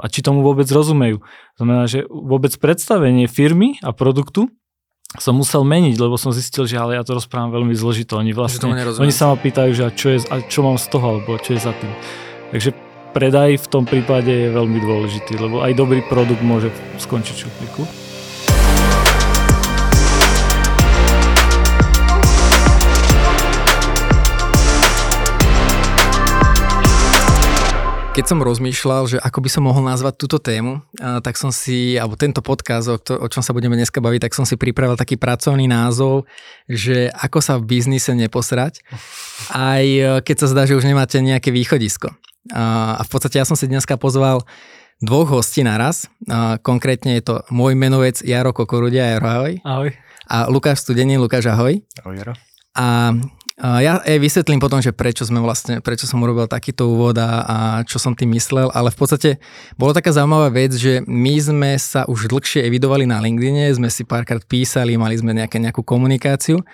a či tomu vôbec rozumejú. Znamená, že vôbec predstavenie firmy a produktu som musel meniť, lebo som zistil, že ale ja to rozprávam veľmi zložito. Oni vlastne, oni sa ma pýtajú, že a čo, je, a čo mám z toho, alebo čo je za tým. Takže predaj v tom prípade je veľmi dôležitý, lebo aj dobrý produkt môže skončiť v šuplíku. Keď som rozmýšľal, že ako by som mohol nazvať túto tému, tak som si, alebo tento podkaz, o, to, o čom sa budeme dneska baviť, tak som si pripravil taký pracovný názov, že ako sa v biznise neposrať, aj e, keď sa zdá, že už nemáte nejaké východisko. A v podstate ja som si dneska pozval dvoch hostí naraz. Konkrétne je to môj menovec Jaro Kokorudia. Jaro, ahoj. Ahoj. A Lukáš Studený. Lukáš, ahoj. Ahoj, Jaro. A ja aj vysvetlím potom, že prečo sme vlastne, prečo som urobil takýto úvod a, a čo som tým myslel, ale v podstate bola taká zaujímavá vec, že my sme sa už dlhšie evidovali na LinkedIne, sme si párkrát písali, mali sme nejaké, nejakú komunikáciu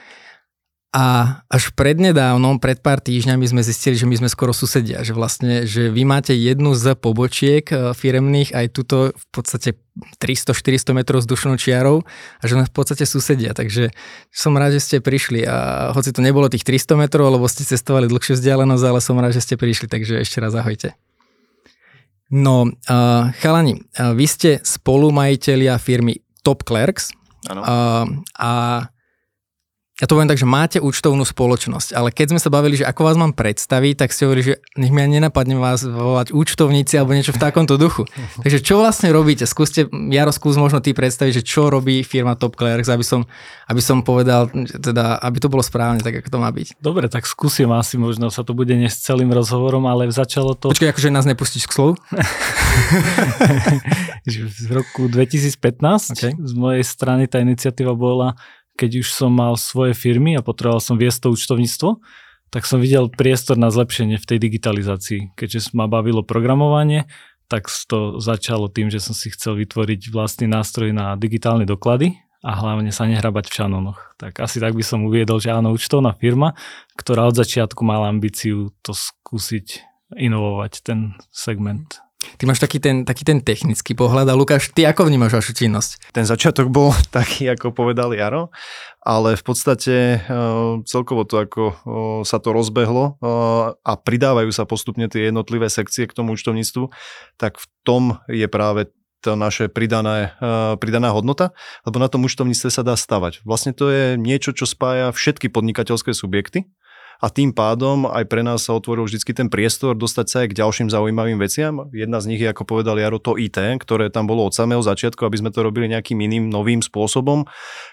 a až prednedávnom, pred pár týždňami sme zistili, že my sme skoro susedia, že vlastne, že vy máte jednu z pobočiek e, firemných aj tuto v podstate 300-400 metrov vzdušnou čiarou a že sme v podstate susedia, takže som rád, že ste prišli. A hoci to nebolo tých 300 metrov, lebo ste cestovali dlhšiu vzdialenosť, ale som rád, že ste prišli, takže ešte raz ahojte. No, uh, chalani, uh, vy ste spolumajiteľia firmy Top Clerks. Uh, a ja to poviem tak, že máte účtovnú spoločnosť, ale keď sme sa bavili, že ako vás mám predstaviť, tak ste hovorili, že nech mi ani nenapadne vás volať účtovníci alebo niečo v takomto duchu. Takže čo vlastne robíte? Skúste, Jaro, skús možno ty predstaviť, že čo robí firma Top Clerks, aby som, aby som povedal, teda, aby to bolo správne, tak ako to má byť. Dobre, tak skúsim asi, možno sa to bude s celým rozhovorom, ale začalo to... Počkaj, akože nás nepustíš k slovu? v roku 2015 okay. z mojej strany tá iniciatíva bola keď už som mal svoje firmy a potreboval som viesť to účtovníctvo, tak som videl priestor na zlepšenie v tej digitalizácii. Keďže ma bavilo programovanie, tak to začalo tým, že som si chcel vytvoriť vlastný nástroj na digitálne doklady a hlavne sa nehrabať v šanonoch. Tak asi tak by som uviedol, že áno, účtovná firma, ktorá od začiatku mala ambíciu to skúsiť inovovať ten segment Ty máš taký ten, taký ten technický pohľad a Lukáš, ty ako vnímaš vašu činnosť? Ten začiatok bol taký, ako povedal Jaro, ale v podstate eh, celkovo to, ako eh, sa to rozbehlo eh, a pridávajú sa postupne tie jednotlivé sekcie k tomu účtovníctvu, tak v tom je práve to naše pridané, pridaná hodnota, lebo na tom účtovníctve sa dá stavať. Vlastne to je niečo, čo spája všetky podnikateľské subjekty, a tým pádom aj pre nás sa otvoril vždy ten priestor dostať sa aj k ďalším zaujímavým veciam. Jedna z nich je, ako povedal Jaro, to IT, ktoré tam bolo od samého začiatku, aby sme to robili nejakým iným novým spôsobom,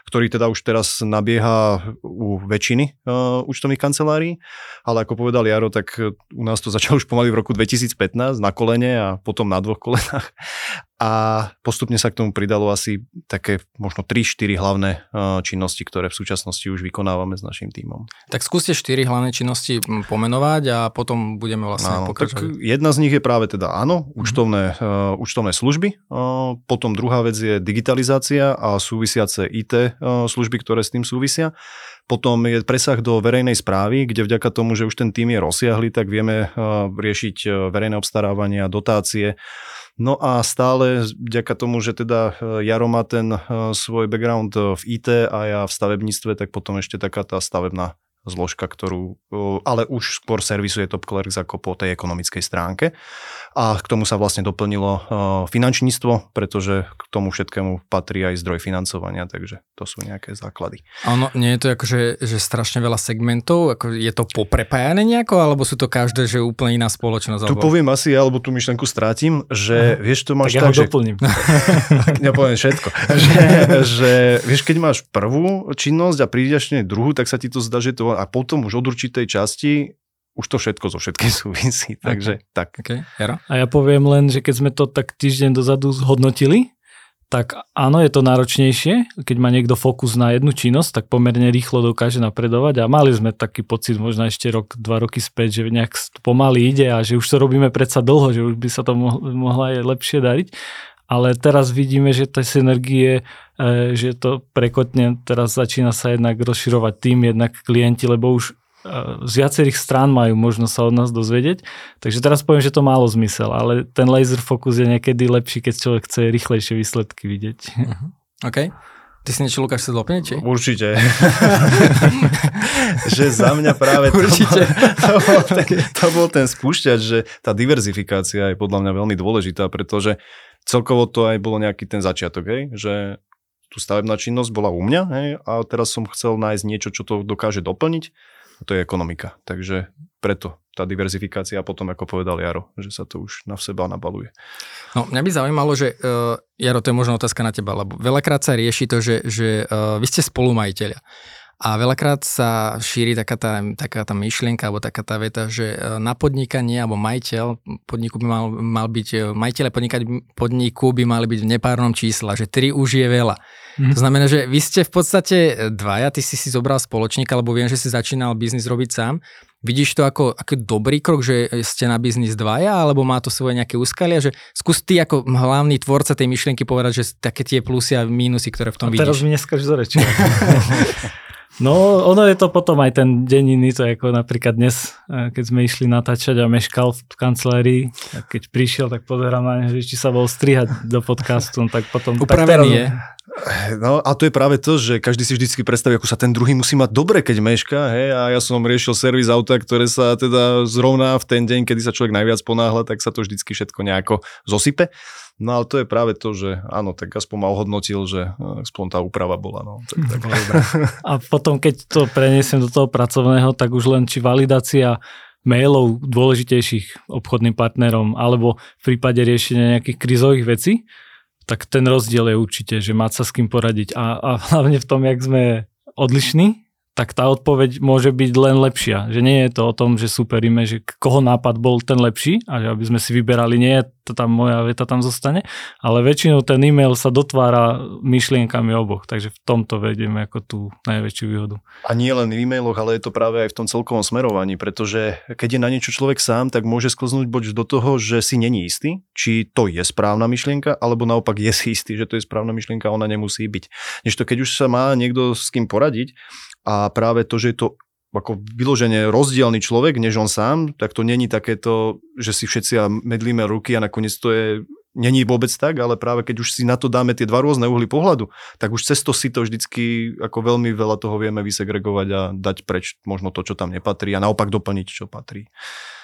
ktorý teda už teraz nabieha u väčšiny uh, účtovných kancelárií. Ale ako povedal Jaro, tak u nás to začalo už pomaly v roku 2015 na kolene a potom na dvoch kolenách a postupne sa k tomu pridalo asi také možno 3-4 hlavné činnosti, ktoré v súčasnosti už vykonávame s našim tímom. Tak skúste 4 hlavné činnosti pomenovať a potom budeme vlastne áno, pokračovať. Tak jedna z nich je práve teda áno, mhm. účtovné, mm-hmm. uh, účtovné služby, uh, potom druhá vec je digitalizácia a súvisiace IT uh, služby, ktoré s tým súvisia. Potom je presah do verejnej správy, kde vďaka tomu, že už ten tým je rozsiahly, tak vieme riešiť verejné obstarávania, dotácie, No a stále vďaka tomu, že teda e, Jaro má ten e, svoj background e, v IT a ja v stavebníctve, tak potom ešte taká tá stavebná zložka, ktorú ale už skôr servisuje Top Clerks ako po tej ekonomickej stránke. A k tomu sa vlastne doplnilo finančníctvo, pretože k tomu všetkému patrí aj zdroj financovania, takže to sú nejaké základy. Áno, nie je to akože že strašne veľa segmentov, ako je to poprepájane nejako, alebo sú to každé, že úplne iná spoločnosť? Tu alebo... poviem asi alebo tú myšlenku strátim, že Aha. vieš, to máš tak, tak ja že... doplním. ja poviem všetko. že, že vieš, keď máš prvú činnosť a prídeš druhú, tak sa ti to zdá, že to a potom už od určitej časti už to všetko zo všetkým súvisí, takže okay. tak. Okay. A ja poviem len, že keď sme to tak týždeň dozadu zhodnotili, tak áno, je to náročnejšie, keď má niekto fokus na jednu činnosť, tak pomerne rýchlo dokáže napredovať a mali sme taký pocit možno ešte rok, dva roky späť, že nejak pomaly ide a že už to robíme predsa dlho, že už by sa to mohla aj lepšie dariť ale teraz vidíme, že tie synergie, e, že to prekotne, teraz začína sa jednak rozširovať tým, jednak klienti, lebo už z viacerých strán majú možnosť sa od nás dozvedieť. Takže teraz poviem, že to málo zmysel, ale ten laser fokus je niekedy lepší, keď človek chce rýchlejšie výsledky vidieť. Uh-huh. OK. Ty si niečo, Lukáš, chcel doplniť, či? Určite. že za mňa práve Určite. To, to, bol ten, to bol ten spúšťač, že tá diverzifikácia je podľa mňa veľmi dôležitá, pretože celkovo to aj bolo nejaký ten začiatok, hej, že tu stavebná činnosť bola u mňa hej, a teraz som chcel nájsť niečo, čo to dokáže doplniť a to je ekonomika. Takže preto tá diverzifikácia a potom, ako povedal Jaro, že sa to už na seba nabaluje. No, mňa by zaujímalo, že uh, Jaro, to je možno otázka na teba, lebo veľakrát sa rieši to, že, že uh, vy ste spolumajiteľia. A veľakrát sa šíri taká tá, taká tá myšlienka alebo taká tá veta, že e, na podnikanie alebo majiteľ podniku by mal, mal byť, majiteľe podnikať podniku by mali byť v nepárnom čísle, že 3 už je veľa. Mm. To znamená, že vy ste v podstate dvaja, ty si si zobral spoločníka, lebo viem, že si začínal biznis robiť sám Vidíš to ako, ako dobrý krok, že ste na biznis dvaja, alebo má to svoje nejaké úskalia, že skús ty ako hlavný tvorca tej myšlienky povedať, že také tie plusy a mínusy, ktoré v tom a vidíš. teraz mi neskáš do reči. No, ono je to potom aj ten deň iný, to je ako napríklad dnes, eh, keď sme išli natáčať a meškal v kancelárii, a keď prišiel, tak pozerám na neho, či sa bol strihať do podcastu, no tak potom... Upravený tak je. No a to je práve to, že každý si vždycky predstaví, ako sa ten druhý musí mať dobre, keď meška, hej, a ja som riešil servis auta, ktoré sa teda zrovna v ten deň, kedy sa človek najviac ponáhla, tak sa to vždycky všetko nejako zosype. No ale to je práve to, že áno, tak aspoň ma ohodnotil, že eh, aspoň tá úprava bola. No, tak, tak. A potom, keď to preniesem do toho pracovného, tak už len či validácia mailov dôležitejších obchodným partnerom alebo v prípade riešenia nejakých krizových vecí, tak ten rozdiel je určite, že mať sa s kým poradiť a, a hlavne v tom, jak sme odlišní, tak tá odpoveď môže byť len lepšia. Že nie je to o tom, že superíme, že koho nápad bol ten lepší a že aby sme si vyberali, nie to tam moja veta tam zostane, ale väčšinou ten e-mail sa dotvára myšlienkami oboch, takže v tomto vedieme ako tú najväčšiu výhodu. A nie len v e-mailoch, ale je to práve aj v tom celkovom smerovaní, pretože keď je na niečo človek sám, tak môže sklznúť buď do toho, že si není istý, či to je správna myšlienka, alebo naopak je si istý, že to je správna myšlienka, ona nemusí byť. Než to, keď už sa má niekto s kým poradiť, a práve to, že je to ako vyloženie rozdielný človek, než on sám, tak to není takéto, že si všetci medlíme ruky a nakoniec to je není vôbec tak, ale práve keď už si na to dáme tie dva rôzne uhly pohľadu, tak už cez to si to vždycky ako veľmi veľa toho vieme vysegregovať a dať preč možno to, čo tam nepatrí a naopak doplniť, čo patrí.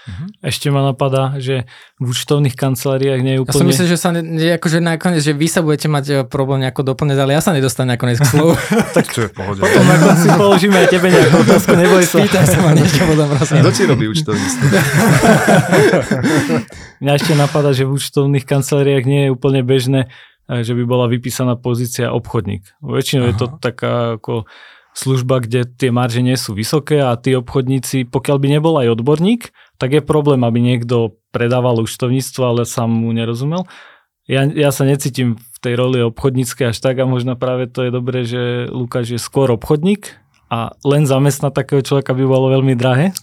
Mhm. Ešte ma napadá, že v účtovných kanceláriách nie je úplne... Ja som myslím, že sa ne, akože nakoniec, že vy sa budete mať e, problém nejako doplňať, ale ja sa nedostanem nakoniec k slovu. tak to je pohode. Potom na konci položíme aj tebe nejakú otázku, neboj sa. Spýtaj sa ma niečo potom, prosím. Kto ti robí účtovníctvo? Mňa ešte napadá, že v účtovných kanceláriách nie je úplne bežné, e, že by bola vypísaná pozícia obchodník. Väčšinou Aha. je to taká ako služba, kde tie marže nie sú vysoké a tí obchodníci, pokiaľ by nebol aj odborník, tak je problém, aby niekto predával účtovníctvo, ale sám mu nerozumel. Ja, ja sa necítim v tej roli obchodníckej až tak a možno práve to je dobré, že Lukáš je skôr obchodník a len zamestnať takého človeka by bolo veľmi drahé.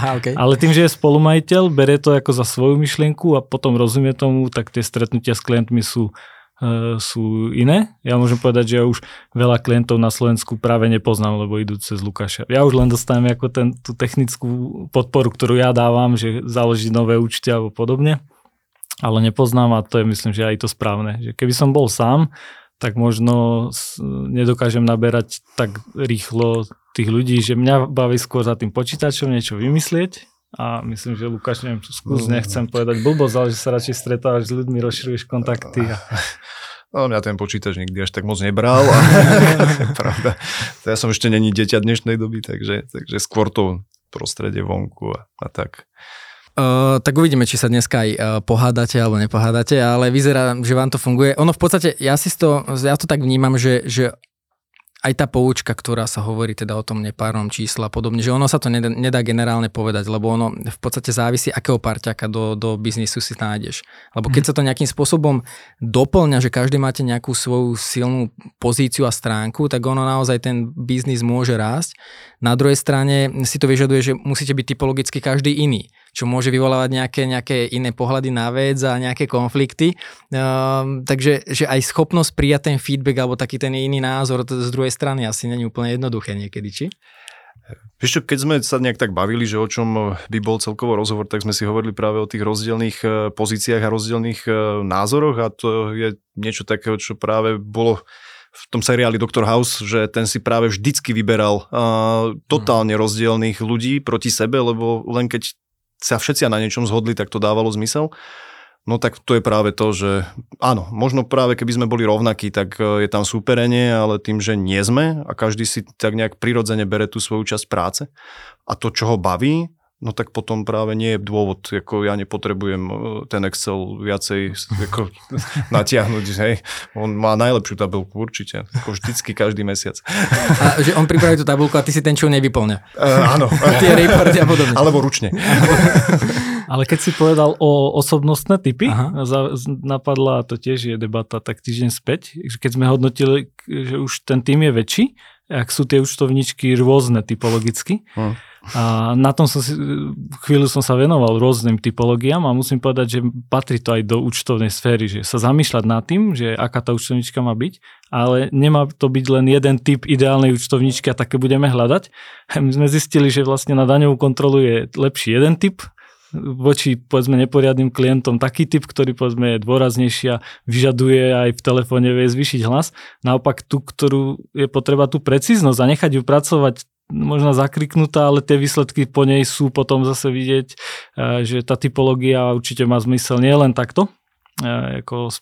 Okay. Ale tým, že je spolumajiteľ, berie to ako za svoju myšlienku a potom rozumie tomu, tak tie stretnutia s klientmi sú sú iné. Ja môžem povedať, že ja už veľa klientov na Slovensku práve nepoznám, lebo idú cez Lukáša. Ja už len dostanem ako ten, tú technickú podporu, ktorú ja dávam, že založiť nové účty alebo podobne, ale nepoznám a to je myslím, že aj to správne. Že keby som bol sám, tak možno nedokážem naberať tak rýchlo tých ľudí, že mňa baví skôr za tým počítačom niečo vymyslieť a myslím, že Lukáš, neviem, skús, no, nechcem povedať blbosť, ale že sa radšej stretávaš s ľuďmi, rozširuješ kontakty. A... No, mňa ten počítač nikdy až tak moc nebral. A... pravda. Ja som ešte není dieťa dnešnej doby, takže, takže skôr to prostredie vonku a, a tak. Uh, tak uvidíme, či sa dneska aj uh, pohádate alebo nepohádate, ale vyzerá, že vám to funguje. Ono v podstate, ja si to, ja to tak vnímam, že, že aj tá poučka, ktorá sa hovorí teda o tom nepárnom čísle a podobne, že ono sa to nedá, nedá generálne povedať, lebo ono v podstate závisí, akého parťaka do, do biznisu si nájdeš. Lebo keď mm. sa to nejakým spôsobom doplňa, že každý máte nejakú svoju silnú pozíciu a stránku, tak ono naozaj ten biznis môže rásť. Na druhej strane si to vyžaduje, že musíte byť typologicky každý iný čo môže vyvolávať nejaké, nejaké iné pohľady na vec a nejaké konflikty. Um, takže že aj schopnosť prijať ten feedback alebo taký ten iný názor z druhej strany asi není úplne jednoduché niekedy, či? Vieš čo, keď sme sa nejak tak bavili, že o čom by bol celkovo rozhovor, tak sme si hovorili práve o tých rozdielných e, pozíciách a rozdielných e, názoroch a to je niečo takého, čo práve bolo v tom seriáli Dr. House, že ten si práve vždycky vyberal uh, totálne rozdielných ľudí proti sebe, lebo len keď sa všetci na niečom zhodli, tak to dávalo zmysel. No tak to je práve to, že áno, možno práve keby sme boli rovnakí, tak e, je tam súperenie, ale tým, že nie sme a každý si tak nejak prirodzene bere tú svoju časť práce a to, čo ho baví, no tak potom práve nie je dôvod, ako ja nepotrebujem e, ten Excel viacej ako, natiahnuť, hej. On má najlepšiu tabulku určite, ako vždycky každý mesiac. A že on pripraví tú tabulku a ty si ten čo nevyplňa. Uh, áno. Tie reporty a podobne. Alebo ručne. Ale keď si povedal o osobnostné typy, za, napadla, to tiež je debata tak týždeň späť, keď sme hodnotili, že už ten tým je väčší, ak sú tie účtovníčky rôzne typologicky. Hmm. A na tom som si, chvíľu som sa venoval rôznym typológiám a musím povedať, že patrí to aj do účtovnej sféry, že sa zamýšľať nad tým, že aká tá účtovníčka má byť, ale nemá to byť len jeden typ ideálnej účtovníčky a také budeme hľadať. My sme zistili, že vlastne na daňovú kontrolu je lepší jeden typ, voči povedzme neporiadnym klientom taký typ, ktorý povedzme je dôraznejší a vyžaduje aj v telefóne vie zvýšiť hlas. Naopak tú, ktorú je potreba tú precíznosť a nechať ju pracovať možno zakriknutá, ale tie výsledky po nej sú potom zase vidieť, e, že tá typológia určite má zmysel nie len takto, e, ako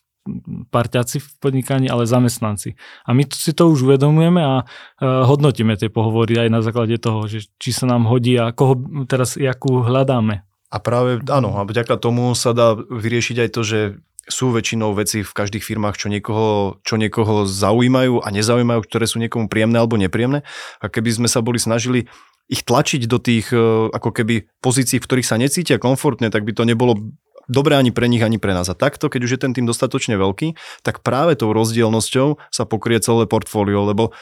parťaci v podnikaní, ale zamestnanci. A my si to už uvedomujeme a e, hodnotíme tie pohovory aj na základe toho, že či sa nám hodí a koho teraz jakú hľadáme. A práve, áno, a vďaka tomu sa dá vyriešiť aj to, že sú väčšinou veci v každých firmách, čo niekoho, čo niekoho zaujímajú a nezaujímajú, ktoré sú niekomu príjemné alebo nepríjemné. A keby sme sa boli snažili ich tlačiť do tých e, ako keby pozícií, v ktorých sa necítia komfortne, tak by to nebolo dobré ani pre nich, ani pre nás. A takto, keď už je ten tým dostatočne veľký, tak práve tou rozdielnosťou sa pokrie celé portfólio, lebo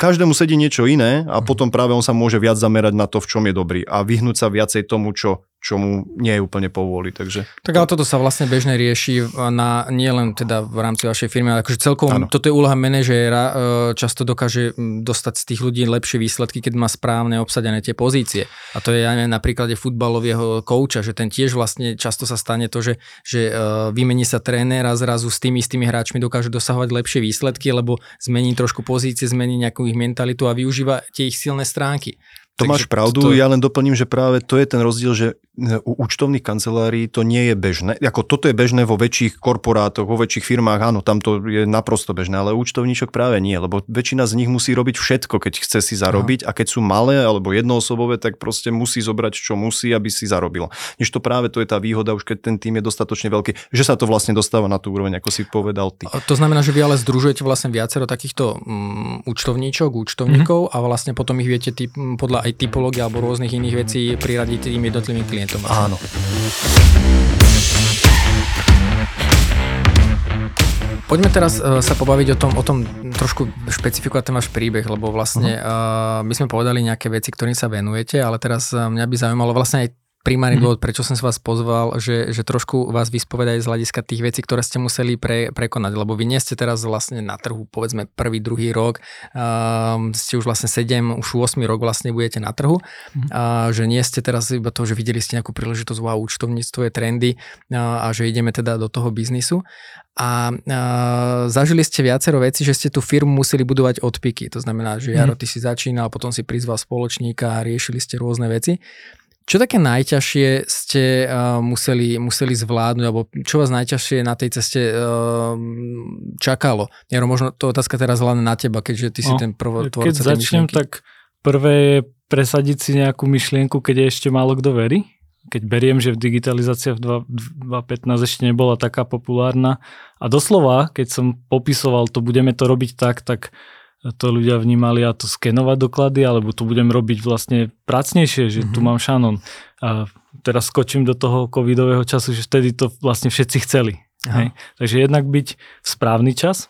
každému sedí niečo iné a mhm. potom práve on sa môže viac zamerať na to, v čom je dobrý a vyhnúť sa viacej tomu, čo čo mu nie je úplne povoli. Takže... Tak ale toto sa vlastne bežne rieši na, nie len teda v rámci vašej firmy, ale akože celkovo ano. toto je úloha manažéra, e, často dokáže dostať z tých ľudí lepšie výsledky, keď má správne obsadené tie pozície. A to je aj na príklade futbalového kouča, že ten tiež vlastne často sa stane to, že, že e, vymení sa tréner a zrazu s tými istými hráčmi dokáže dosahovať lepšie výsledky, lebo zmení trošku pozície, zmení nejakú ich mentalitu a využíva tie ich silné stránky. To Takže máš pravdu, to... ja len doplním, že práve to je ten rozdiel, že e, u účtovných kancelárií to nie je bežné. Ako toto je bežné vo väčších korporátoch, vo väčších firmách, áno, tam to je naprosto bežné, ale účtovníčok práve nie, lebo väčšina z nich musí robiť všetko, keď chce si zarobiť a keď sú malé alebo jednoosobové, tak proste musí zobrať, čo musí, aby si zarobil. Než to práve to je tá výhoda, už keď ten tým je dostatočne veľký, že sa to vlastne dostáva na tú úroveň, ako si povedal ty. To znamená, že vy ale združujete vlastne viacero takýchto mm, účtovníčok, účtovníkov mm-hmm. a vlastne potom ich viete typ, podľa aj typológie alebo rôznych iných vecí priradiť tým jednotlivým klientom. Áno. Poďme teraz uh, sa pobaviť o tom, o tom trošku špecifikovať ten váš príbeh, lebo vlastne uh, my sme povedali nejaké veci, ktorým sa venujete, ale teraz uh, mňa by zaujímalo vlastne aj primárny mm. dôvod, prečo som sa vás pozval, že, že trošku vás vyspovedať z hľadiska tých vecí, ktoré ste museli pre, prekonať, lebo vy nie ste teraz vlastne na trhu, povedzme prvý, druhý rok, um, ste už vlastne 7, už 8 rok vlastne budete na trhu, mm. a že nie ste teraz iba to, že videli ste nejakú príležitosť, wow, účtovníctvo je trendy a, a že ideme teda do toho biznisu. A, a zažili ste viacero veci, že ste tú firmu museli budovať od piky. To znamená, že Jaro, ty si začínal, potom si prizval spoločníka a riešili ste rôzne veci. Čo také najťažšie ste uh, museli, museli zvládnuť, alebo čo vás najťažšie na tej ceste uh, čakalo? Jaro, možno to otázka teraz len na teba, keďže ty si no, ten prvotvorca Keď začnem, myšlienky. tak prvé je presadiť si nejakú myšlienku, keď je ešte málo kto verí. Keď beriem, že digitalizácia v 2015 ešte nebola taká populárna. A doslova, keď som popisoval to, budeme to robiť tak, tak to ľudia vnímali a to skenovať doklady, alebo to budem robiť vlastne pracnejšie, že mm-hmm. tu mhm. mám šanon. A teraz skočím do toho covidového času, že vtedy to vlastne všetci chceli. Hej? Takže jednak byť v správny čas,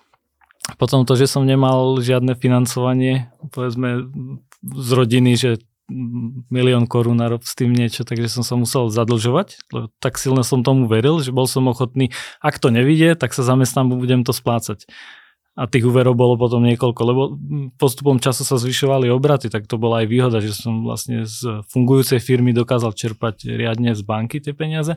potom to, že som nemal žiadne financovanie, povedzme z rodiny, že milión korún na rob s tým niečo, takže som sa musel zadlžovať, lebo tak silno som tomu veril, že bol som ochotný, ak to nevidie, tak sa zamestnám, budem to splácať. A tých úverov bolo potom niekoľko, lebo postupom času sa zvyšovali obraty, tak to bola aj výhoda, že som vlastne z fungujúcej firmy dokázal čerpať riadne z banky tie peniaze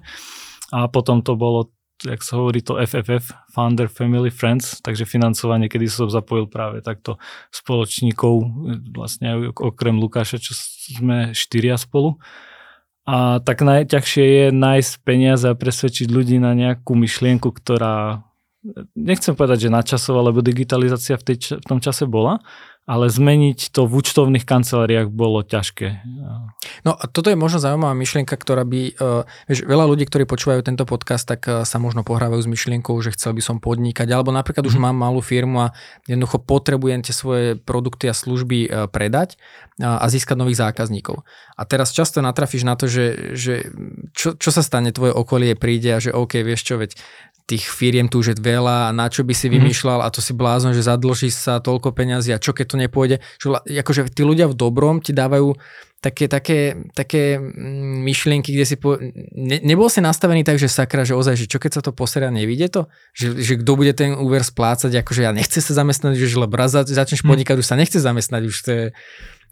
a potom to bolo jak sa hovorí to FFF, Founder Family Friends, takže financovanie, kedy som zapojil práve takto spoločníkov, vlastne okrem Lukáša, čo sme štyria spolu. A tak najťažšie je nájsť peniaze a presvedčiť ľudí na nejakú myšlienku, ktorá nechcem povedať, že načasovala, lebo digitalizácia v, tej, v tom čase bola, ale zmeniť to v účtovných kanceláriách bolo ťažké. No a toto je možno zaujímavá myšlienka, ktorá by, uh, vieš, veľa ľudí, ktorí počúvajú tento podcast, tak uh, sa možno pohrávajú s myšlienkou, že chcel by som podnikať, alebo napríklad už mhm. mám malú firmu a jednoducho potrebujem tie svoje produkty a služby uh, predať a získať nových zákazníkov. A teraz často natrafíš na to, že, že čo, čo sa stane, tvoje okolie príde a že OK, vieš čo, veď tých firiem tu už je veľa a na čo by si mhm. vymýšľal a to si blázon, že zadlží sa toľko peňazí a čo keď to nepôjde. Že, akože tí ľudia v dobrom ti dávajú také, také, také mm, myšlienky, kde si po... Ne, nebol si nastavený tak, že sakra, že ozaj, že čo keď sa to poseria, nevidie to? Že, že kto bude ten úver splácať, akože ja nechce sa zamestnať, že lebo raz začneš mhm. podnikať, už sa nechce zamestnať, už to je...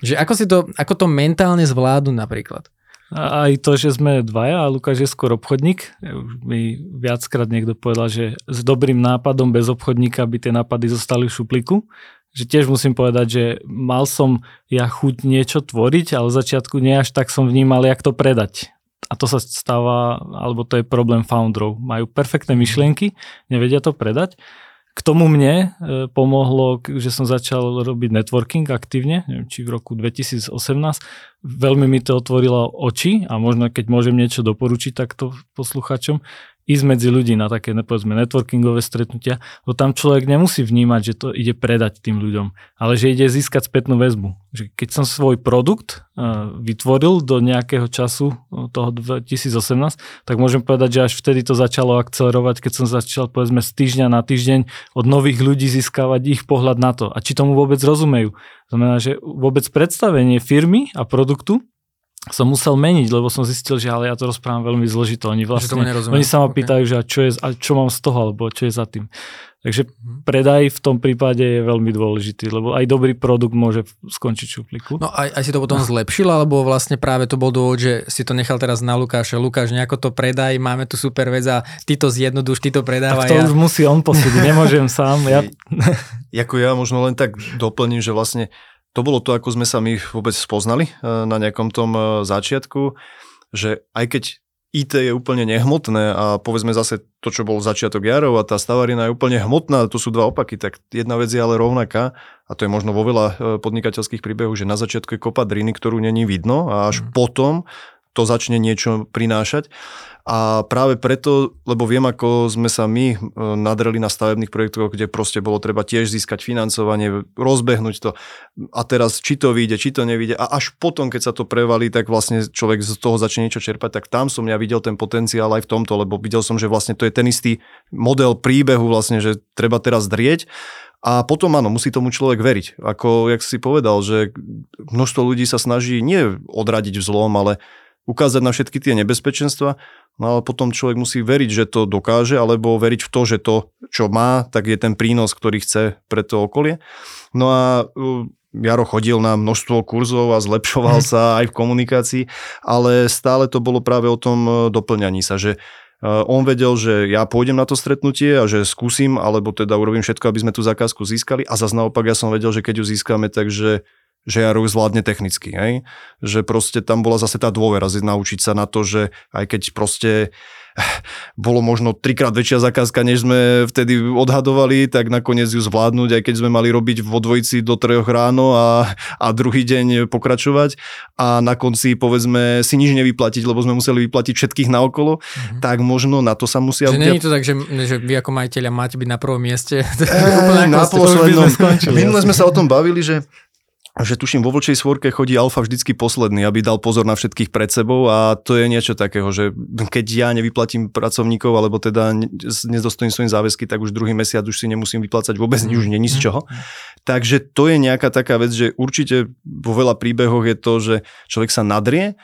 Že ako si to, ako to mentálne zvládnu napríklad? A aj to, že sme dvaja a Lukáš je skôr obchodník. Mi viackrát niekto povedal, že s dobrým nápadom bez obchodníka by tie nápady zostali v šupliku. Že tiež musím povedať, že mal som ja chuť niečo tvoriť, ale v začiatku nie až tak som vnímal, jak to predať. A to sa stáva, alebo to je problém founderov. Majú perfektné myšlienky, nevedia to predať k tomu mne e, pomohlo, že som začal robiť networking aktívne, neviem, či v roku 2018. Veľmi mi to otvorilo oči a možno keď môžem niečo doporučiť takto posluchačom, ísť medzi ľudí na také, povedzme, networkingové stretnutia, lebo tam človek nemusí vnímať, že to ide predať tým ľuďom, ale že ide získať spätnú väzbu. Že keď som svoj produkt uh, vytvoril do nejakého času uh, toho 2018, tak môžem povedať, že až vtedy to začalo akcelerovať, keď som začal, povedzme, z týždňa na týždeň od nových ľudí získavať ich pohľad na to a či tomu vôbec rozumejú. Znamená, že vôbec predstavenie firmy a produktu som musel meniť, lebo som zistil, že ale ja to rozprávam veľmi zložito. Oni vlastne, oni sa ma pýtajú, že a čo, je, a čo mám z toho, alebo čo je za tým. Takže mhm. predaj v tom prípade je veľmi dôležitý, lebo aj dobrý produkt môže skončiť v šuplíku. No aj, aj si to potom no. zlepšil, alebo vlastne práve to bol dôvod, že si to nechal teraz na Lukáša. Lukáš, nejako to predaj, máme tu super vec a ty to zjednoduš, ty to predávaj. Tak to ja... už musí on posúdiť, nemôžem sám. Ja... Ako ja možno len tak doplním, že vlastne to bolo to, ako sme sa my vôbec spoznali eh, na nejakom tom eh, začiatku, že aj keď IT je úplne nehmotné a povedzme zase to, čo bol začiatok Jarov a tá stavarina je úplne hmotná, to sú dva opaky, tak jedna vec je ale rovnaká a to je možno vo veľa eh, podnikateľských príbehov, že na začiatku je kopa driny, ktorú není vidno a až mm. potom to začne niečo prinášať. A práve preto, lebo viem, ako sme sa my e, nadreli na stavebných projektoch, kde proste bolo treba tiež získať financovanie, rozbehnúť to a teraz či to vyjde, či to nevyjde a až potom, keď sa to prevalí, tak vlastne človek z toho začne niečo čerpať, tak tam som ja videl ten potenciál aj v tomto, lebo videl som, že vlastne to je ten istý model príbehu vlastne, že treba teraz drieť a potom áno, musí tomu človek veriť. Ako, jak si povedal, že množstvo ľudí sa snaží nie odradiť vzlom, ale ukázať na všetky tie nebezpečenstva, no ale potom človek musí veriť, že to dokáže, alebo veriť v to, že to, čo má, tak je ten prínos, ktorý chce pre to okolie. No a Jaro chodil na množstvo kurzov a zlepšoval sa aj v komunikácii, ale stále to bolo práve o tom e, doplňaní sa, že e, on vedel, že ja pôjdem na to stretnutie a že skúsim, alebo teda urobím všetko, aby sme tú zákazku získali a zase naopak ja som vedel, že keď ju získame, takže že Jaro zvládne technicky, hej? Že proste tam bola zase tá dôvera, naučiť sa na to, že aj keď proste bolo možno trikrát väčšia zakázka, než sme vtedy odhadovali, tak nakoniec ju zvládnuť, aj keď sme mali robiť vo dvojici do troch ráno a, a druhý deň pokračovať a na konci povedzme si nič nevyplatiť, lebo sme museli vyplatiť všetkých naokolo, mm-hmm. tak možno na to sa musia... Že nie je to tak, že, že vy ako majiteľia máte byť na prvom mieste? E, na poslednom. Minule sme sa o tom bavili, že že tuším, vo vlčej svorke chodí alfa vždycky posledný, aby dal pozor na všetkých pred sebou a to je niečo takého, že keď ja nevyplatím pracovníkov alebo teda nedostojím svojim záväzky, tak už druhý mesiac už si nemusím vyplácať vôbec nič, už není z čoho. Takže to je nejaká taká vec, že určite vo veľa príbehoch je to, že človek sa nadrie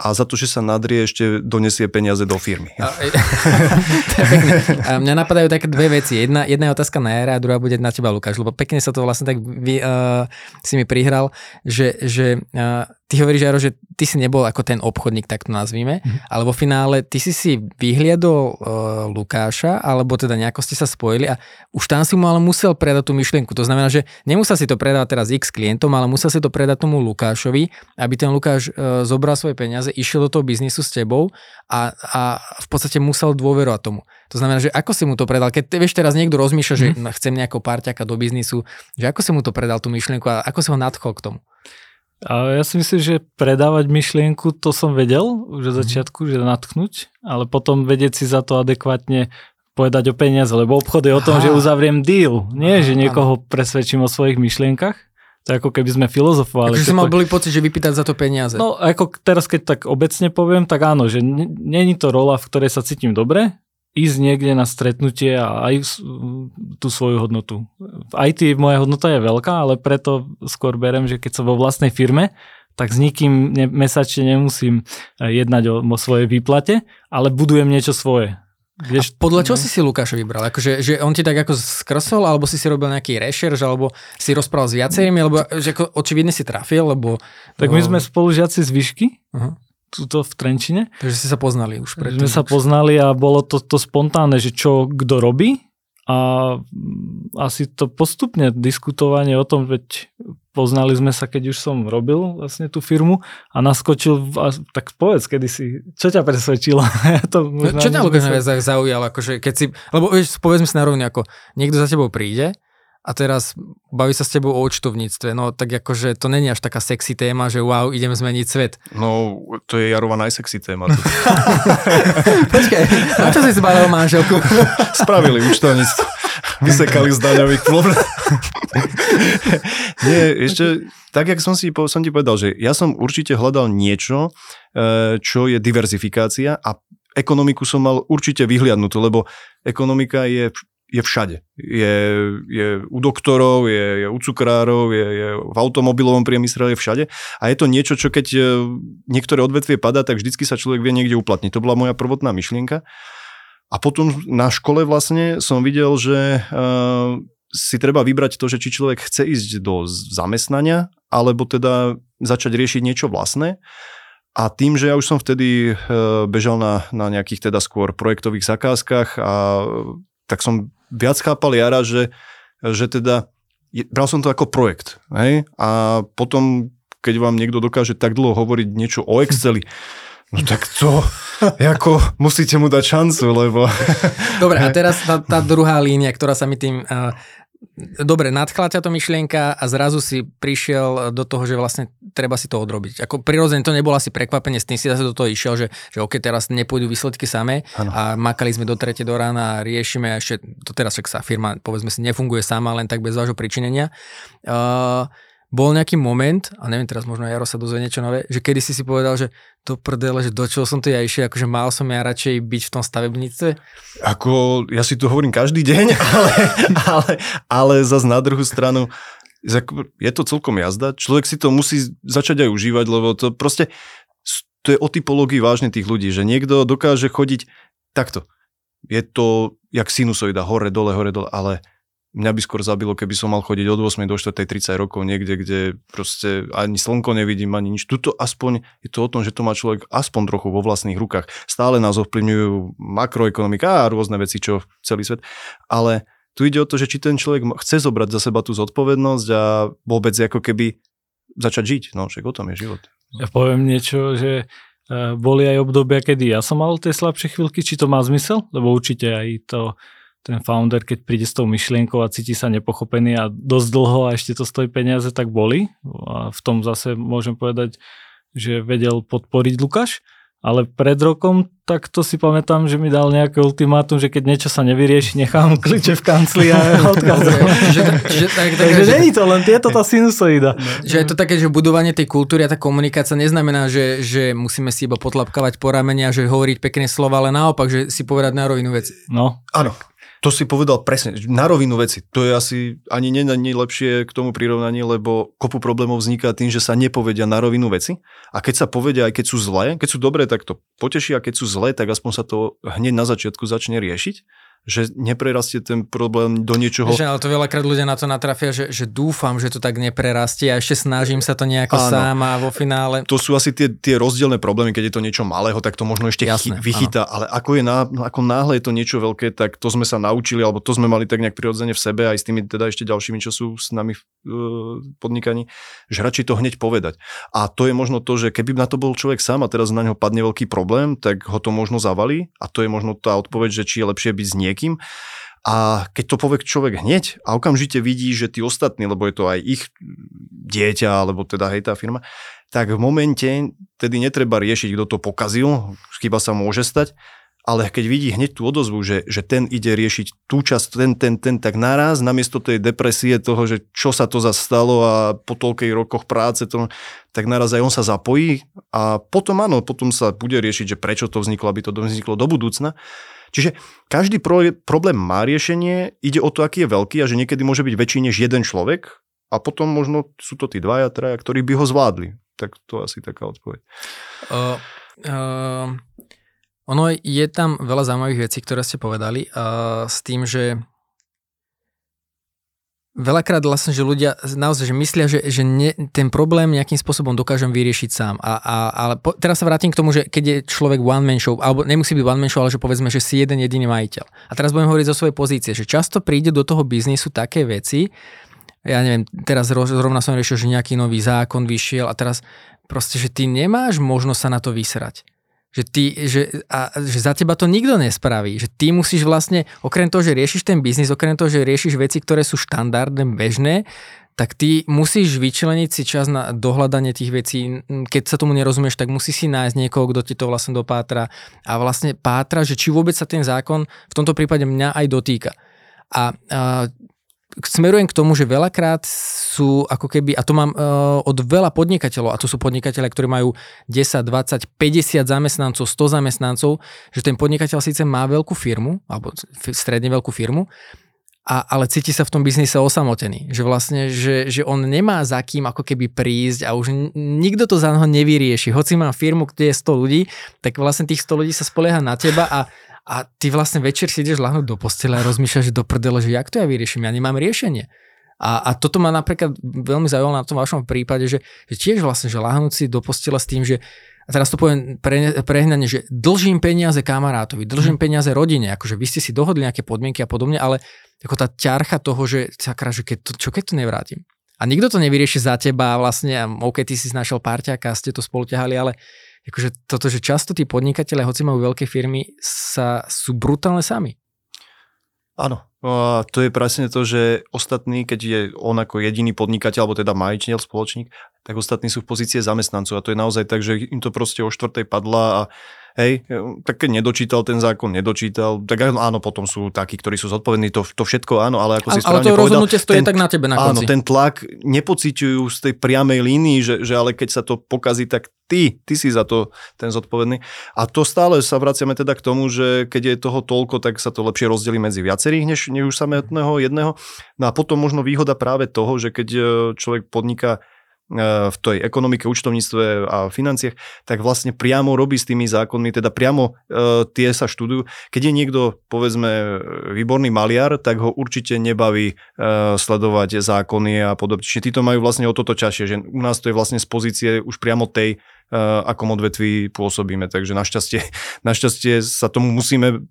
a za to, že sa nadrie, ešte donesie peniaze do firmy. A, a mňa napadajú také dve veci. Jedna, jedna je otázka na Jara a druhá bude na teba, Lukáš, lebo pekne sa to vlastne tak vy, uh, si mi prihral, že, že uh, ty hovoríš, Jaro, že ty si nebol ako ten obchodník, tak to nazvíme, mm-hmm. ale vo finále ty si si vyhliadol uh, Lukáša, alebo teda nejako ste sa spojili a už tam si mu ale musel predať tú myšlienku. To znamená, že nemusel si to predať teraz x klientom, ale musel si to predať tomu Lukášovi, aby ten Lukáš uh, zobral svoje peniaze, išiel do toho biznisu s tebou a, a v podstate musel dôverovať tomu. To znamená, že ako si mu to predal, keď vieš teraz niekto rozmýšľa, mm-hmm. že mhm. chcem nejakého parťaka do biznisu, že ako si mu to predal tú myšlienku a ako si ho nadchol k tomu? A ja si myslím, že predávať myšlienku, to som vedel už od mhm. začiatku, že natknúť, ale potom vedieť si za to adekvátne povedať o peniaze, lebo obchod je o tom, Aha. že uzavriem deal, nie, Aha, že niekoho áno. presvedčím o svojich myšlienkach. To je ako keby sme filozofovali. Takže si mal boli pocit, že vypýtať za to peniaze. No ako teraz, keď tak obecne poviem, tak áno, že není to rola, v ktorej sa cítim dobre, ísť niekde na stretnutie a aj tú svoju hodnotu. V IT moja hodnota je veľká, ale preto skôr berem, že keď som vo vlastnej firme, tak s nikým ne, mesačne nemusím eh, jednať o, o svojej výplate, ale budujem niečo svoje. Vieš, a podľa čo no. si si Lukáša vybral? Akože, že on ti tak ako skrsol, alebo si si robil nejaký rešerš, alebo si rozprával s viacerými, alebo že ako očividne si trafil, lebo... Tak my sme spolužiaci z výšky, uh-huh tuto v Trenčine. Takže ste sa poznali už predtým. Sme sa poznali a bolo to, to spontánne, že čo kto robí a asi to postupne diskutovanie o tom, veď poznali sme sa, keď už som robil vlastne tú firmu a naskočil, a, tak povedz, kedy si, čo ťa presvedčilo? ja to no, čo ťa Lukáš najviac zaujalo, akože keď si, lebo vieš, povedzme si na rovni, ako niekto za tebou príde a teraz baví sa s tebou o účtovníctve. No tak akože to není až taká sexy téma, že wow, idem zmeniť svet. No, to je Jarova najsexy téma. Počkaj, na čo si zbalil manželku? Spravili účtovníctvo. Vysekali z daňových Nie, ešte tak, jak som, si, som ti povedal, že ja som určite hľadal niečo, e, čo je diverzifikácia a ekonomiku som mal určite vyhliadnutú, lebo ekonomika je je všade. Je, je u doktorov, je, je u cukrárov, je, je v automobilovom priemysle, je všade. A je to niečo, čo keď e, niektoré odvetvie padá, tak vždycky sa človek vie niekde uplatniť. To bola moja prvotná myšlienka. A potom na škole vlastne som videl, že uh, si treba vybrať to, že či človek chce ísť do zamestnania, alebo teda začať riešiť niečo vlastné. A tým, že ja už som vtedy uh, bežal na, na nejakých teda skôr projektových zakázkach a tak som viac chápal Jara, že, že teda bral som to ako projekt. Hej? A potom, keď vám niekto dokáže tak dlho hovoriť niečo o Exceli, no tak to, ako musíte mu dať šancu, lebo... Dobre, a teraz tá, tá druhá línia, ktorá sa mi tým uh, dobre, nadchla ťa to myšlienka a zrazu si prišiel do toho, že vlastne treba si to odrobiť. Ako prirodzene to nebolo asi prekvapenie, s tým si zase do toho išiel, že, že OK, teraz nepôjdu výsledky samé ano. a makali sme do 3 do rána a riešime ešte, to teraz však sa firma, povedzme si, nefunguje sama len tak bez vášho pričinenia. Uh, bol nejaký moment, a neviem teraz možno Jaro sa dozvie niečo nové, že kedy si si povedal, že to prdele, že do čoho som to ja išiel, akože mal som ja radšej byť v tom stavebnice? Ako, ja si to hovorím každý deň, ale, ale, ale zase na druhú stranu, je to celkom jazda, človek si to musí začať aj užívať, lebo to proste, to je o typológii vážne tých ľudí, že niekto dokáže chodiť takto. Je to jak sinusoida, hore, dole, hore, dole, ale Mňa by skôr zabilo, keby som mal chodiť od 8 do 4 30 rokov niekde, kde proste ani slnko nevidím, ani nič. Tuto aspoň je to o tom, že to má človek aspoň trochu vo vlastných rukách. Stále nás ovplyvňujú makroekonomika a rôzne veci, čo celý svet. Ale tu ide o to, že či ten človek chce zobrať za seba tú zodpovednosť a vôbec ako keby začať žiť. No, však o tom je život. Ja poviem niečo, že e, boli aj obdobia, kedy ja som mal tie slabšie chvíľky, či to má zmysel, lebo určite aj to ten founder, keď príde s tou myšlienkou a cíti sa nepochopený a dosť dlho a ešte to stojí peniaze, tak boli. A v tom zase môžem povedať, že vedel podporiť Lukáš. Ale pred rokom, tak to si pamätám, že mi dal nejaké ultimátum, že keď niečo sa nevyrieši, nechám kľúče v kancli a odkazujem. Takže není to len tieto tá sinusoida. Že je to také, že budovanie tej kultúry a tá komunikácia neznamená, že, že musíme si iba potlapkávať po ramene a že hovoriť pekné slova, ale naopak, že si povedať na rovinu veci. No. Áno, To si povedal presne, na rovinu veci. To je asi ani nie, k tomu prirovnanie, lebo kopu problémov vzniká tým, že sa nepovedia na rovinu veci. A keď sa povedia, aj keď sú zlé, keď sú dobré, tak to poteší, a keď sú zlé, tak aspoň sa to hneď na začiatku začne riešiť že neprerastie ten problém do niečoho... Že, ale to veľakrát ľudia na to natrafia, že, že dúfam, že to tak neprerastie a ešte snažím sa to nejako áno. sám a vo finále... To sú asi tie, tie rozdielne problémy, keď je to niečo malého, tak to možno ešte Jasné, vychytá, áno. ale ako, je ná, ako náhle je to niečo veľké, tak to sme sa naučili, alebo to sme mali tak nejak prirodzene v sebe aj s tými teda ešte ďalšími, čo sú s nami v uh, podnikaní, že radšej to hneď povedať. A to je možno to, že keby na to bol človek sám a teraz na neho padne veľký problém, tak ho to možno zavalí a to je možno tá odpoveď, že či je lepšie byť s niekým. A keď to povie človek hneď a okamžite vidí, že tí ostatní, lebo je to aj ich dieťa, alebo teda hej tá firma, tak v momente tedy netreba riešiť, kto to pokazil, chyba sa môže stať, ale keď vidí hneď tú odozvu, že, že ten ide riešiť tú časť, ten, ten, ten, tak naraz, namiesto tej depresie toho, že čo sa to zastalo a po toľkej rokoch práce, to, tak naraz aj on sa zapojí a potom áno, potom sa bude riešiť, že prečo to vzniklo, aby to vzniklo do budúcna. Čiže každý pro, problém má riešenie, ide o to, aký je veľký a že niekedy môže byť väčší než jeden človek a potom možno sú to tí dvaja, traja, ktorí by ho zvládli. Tak to asi taká odpoveď. Uh, uh, ono je tam veľa zaujímavých vecí, ktoré ste povedali uh, s tým, že veľakrát vlastne, že ľudia naozaj že myslia, že, že ne, ten problém nejakým spôsobom dokážem vyriešiť sám. A, a, ale po, teraz sa vrátim k tomu, že keď je človek one man show, alebo nemusí byť one man show, ale že povedzme, že si jeden jediný majiteľ. A teraz budem hovoriť zo svojej pozície, že často príde do toho biznisu také veci, ja neviem, teraz zrovna som riešil, že nejaký nový zákon vyšiel a teraz proste, že ty nemáš možnosť sa na to vysrať že, ty, že, a, že za teba to nikto nespraví. Že ty musíš vlastne, okrem toho, že riešiš ten biznis, okrem toho, že riešiš veci, ktoré sú štandardné, bežné, tak ty musíš vyčleniť si čas na dohľadanie tých vecí. Keď sa tomu nerozumieš, tak musíš si nájsť niekoho, kto ti to vlastne dopátra a vlastne pátra, že či vôbec sa ten zákon v tomto prípade mňa aj dotýka. A, a smerujem k tomu, že veľakrát sú ako keby, a to mám uh, od veľa podnikateľov, a to sú podnikateľe, ktorí majú 10, 20, 50 zamestnancov, 100 zamestnancov, že ten podnikateľ síce má veľkú firmu, alebo stredne veľkú firmu, a, ale cíti sa v tom biznise osamotený. Že vlastne, že, že on nemá za kým ako keby prísť a už nikto to za neho nevyrieši. Hoci má firmu, kde je 100 ľudí, tak vlastne tých 100 ľudí sa spolieha na teba a a ty vlastne večer si ideš lahnúť do postele a rozmýšľaš, do prdele, že jak to ja vyrieším, ja nemám riešenie. A, a toto ma napríklad veľmi zaujalo na tom vašom prípade, že, že tiež vlastne, že lahnúť si do postele s tým, že a teraz to poviem pre, prehnanie, že dlžím peniaze kamarátovi, dlžím mm. peniaze rodine, akože vy ste si dohodli nejaké podmienky a podobne, ale ako tá ťarcha toho, že sakra, že keď to, čo keď to nevrátim. A nikto to nevyrieši za teba vlastne, OK, ty si našiel párťaka, ste to spolu ťahali, ale akože toto, že často tí podnikatelia, hoci majú veľké firmy, sa, sú brutálne sami. Áno, a to je presne to, že ostatní, keď je on ako jediný podnikateľ, alebo teda majiteľ, spoločník, tak ostatní sú v pozície zamestnancov a to je naozaj tak, že im to proste o štvrtej padla a Hej, tak keď nedočítal ten zákon, nedočítal, tak áno, potom sú takí, ktorí sú zodpovední, to, to všetko áno, ale ako si ale to povedal, rozhodnutie stojí ten, tak na tebe na konci. Áno, ten tlak nepociťujú z tej priamej línii, že, že ale keď sa to pokazí, tak ty, ty si za to ten zodpovedný. A to stále sa vraciame teda k tomu, že keď je toho toľko, tak sa to lepšie rozdelí medzi viacerých, než, než už samotného jedného. No a potom možno výhoda práve toho, že keď e, človek podniká v tej ekonomike, účtovníctve a financiách, tak vlastne priamo robí s tými zákonmi, teda priamo e, tie sa študujú. Keď je niekto, povedzme, výborný maliar, tak ho určite nebaví e, sledovať zákony a podobne. Čiže títo majú vlastne o toto čašie, že u nás to je vlastne z pozície už priamo tej, e, akom odvetví pôsobíme. Takže našťastie, našťastie sa tomu musíme